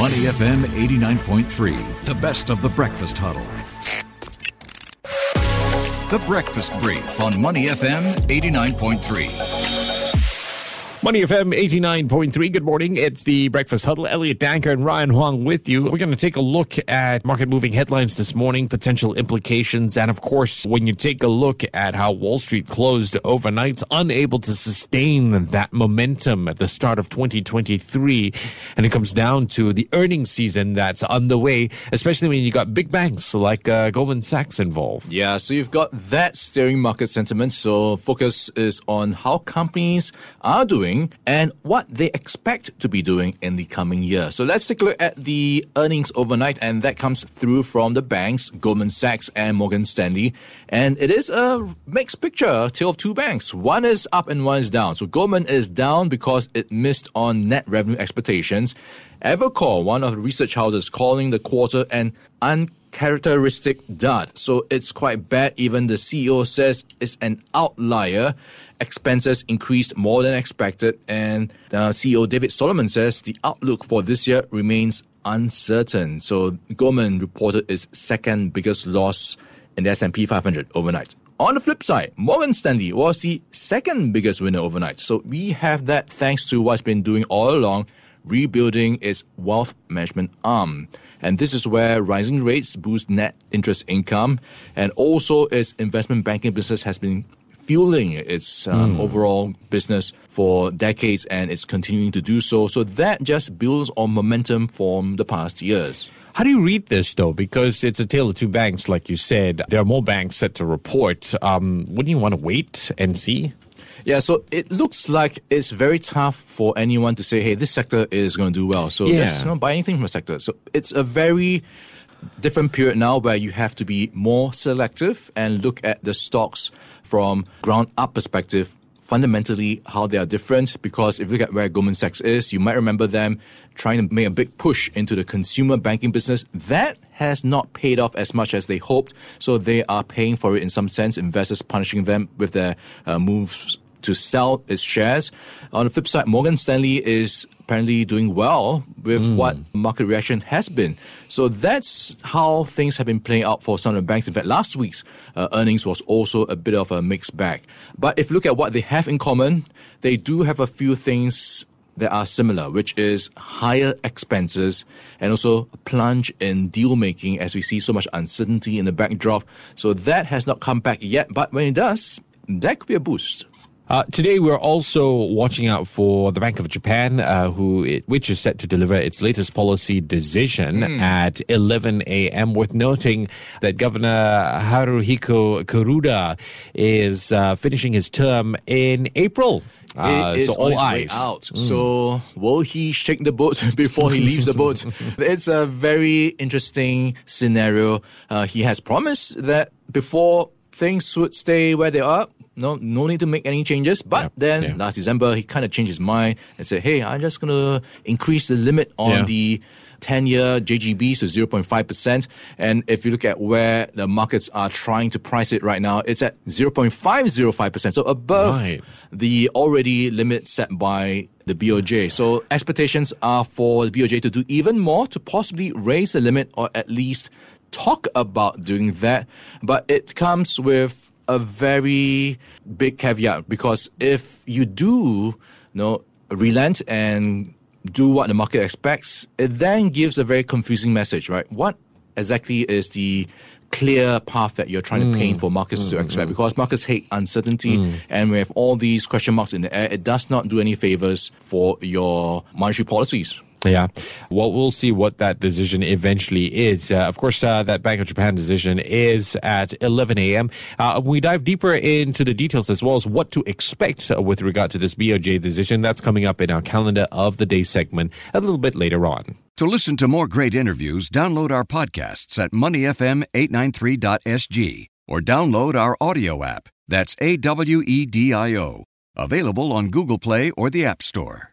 Money FM 89.3, the best of the breakfast huddle. The Breakfast Brief on Money FM 89.3. Money FM 89.3. Good morning. It's the Breakfast Huddle. Elliot Danker and Ryan Huang with you. We're going to take a look at market moving headlines this morning, potential implications. And of course, when you take a look at how Wall Street closed overnight, unable to sustain that momentum at the start of 2023. And it comes down to the earnings season that's underway, especially when you got big banks like uh, Goldman Sachs involved. Yeah, so you've got that steering market sentiment. So focus is on how companies are doing doing and what they expect to be doing in the coming year. So let's take a look at the earnings overnight, and that comes through from the banks, Goldman Sachs and Morgan Stanley. And it is a mixed picture, a tale of two banks. One is up and one is down. So Goldman is down because it missed on net revenue expectations. Evercore, one of the research houses, calling the quarter an uncharacteristic dud. So it's quite bad. Even the CEO says it's an outlier expenses increased more than expected, and uh, CEO David Solomon says the outlook for this year remains uncertain. So Goldman reported its second biggest loss in the S&P 500 overnight. On the flip side, Morgan Stanley was the second biggest winner overnight. So we have that thanks to what's been doing all along, rebuilding its wealth management arm. And this is where rising rates boost net interest income and also its investment banking business has been fueling its um, mm. overall business for decades and it's continuing to do so. So that just builds on momentum from the past years. How do you read this though? Because it's a tale of two banks, like you said. There are more banks set to report. Um, wouldn't you want to wait and see? Yeah, so it looks like it's very tough for anyone to say, hey, this sector is going to do well. So yeah. let's not buy anything from a sector. So it's a very different period now where you have to be more selective and look at the stocks from ground up perspective fundamentally how they are different because if you look at where Goldman Sachs is, you might remember them trying to make a big push into the consumer banking business. That has not paid off as much as they hoped, so they are paying for it in some sense. Investors punishing them with their uh, moves to sell its shares. On the flip side, Morgan Stanley is apparently doing well with mm. what market reaction has been. So that's how things have been playing out for some of the banks. In fact, last week's uh, earnings was also a bit of a mixed bag. But if you look at what they have in common, they do have a few things that are similar, which is higher expenses and also a plunge in deal making as we see so much uncertainty in the backdrop. So that has not come back yet, but when it does, that could be a boost. Uh, today, we're also watching out for the Bank of Japan, uh, who it, which is set to deliver its latest policy decision mm. at 11 a.m. Worth noting that Governor Haruhiko Kuroda is uh, finishing his term in April. Uh, so all eyes out. Mm. So will he shake the boat before he leaves the boat? It's a very interesting scenario. Uh, he has promised that before things would stay where they are, no, no need to make any changes. But yeah. then yeah. last December, he kind of changed his mind and said, "Hey, I'm just gonna increase the limit on yeah. the." 10 year JGB to 0.5%. And if you look at where the markets are trying to price it right now, it's at 0.505%. So above right. the already limit set by the BOJ. So expectations are for the BOJ to do even more to possibly raise the limit or at least talk about doing that. But it comes with a very big caveat because if you do you know, relent and do what the market expects, it then gives a very confusing message, right? What exactly is the clear path that you're trying mm. to paint for markets mm, to expect mm, because markets hate uncertainty mm. and we have all these question marks in the air, it does not do any favors for your monetary policies. Yeah. Well, we'll see what that decision eventually is. Uh, of course, uh, that Bank of Japan decision is at 11 a.m. Uh, we dive deeper into the details as well as what to expect with regard to this BOJ decision. That's coming up in our calendar of the day segment a little bit later on. To listen to more great interviews, download our podcasts at moneyfm893.sg or download our audio app. That's A W E D I O. Available on Google Play or the App Store.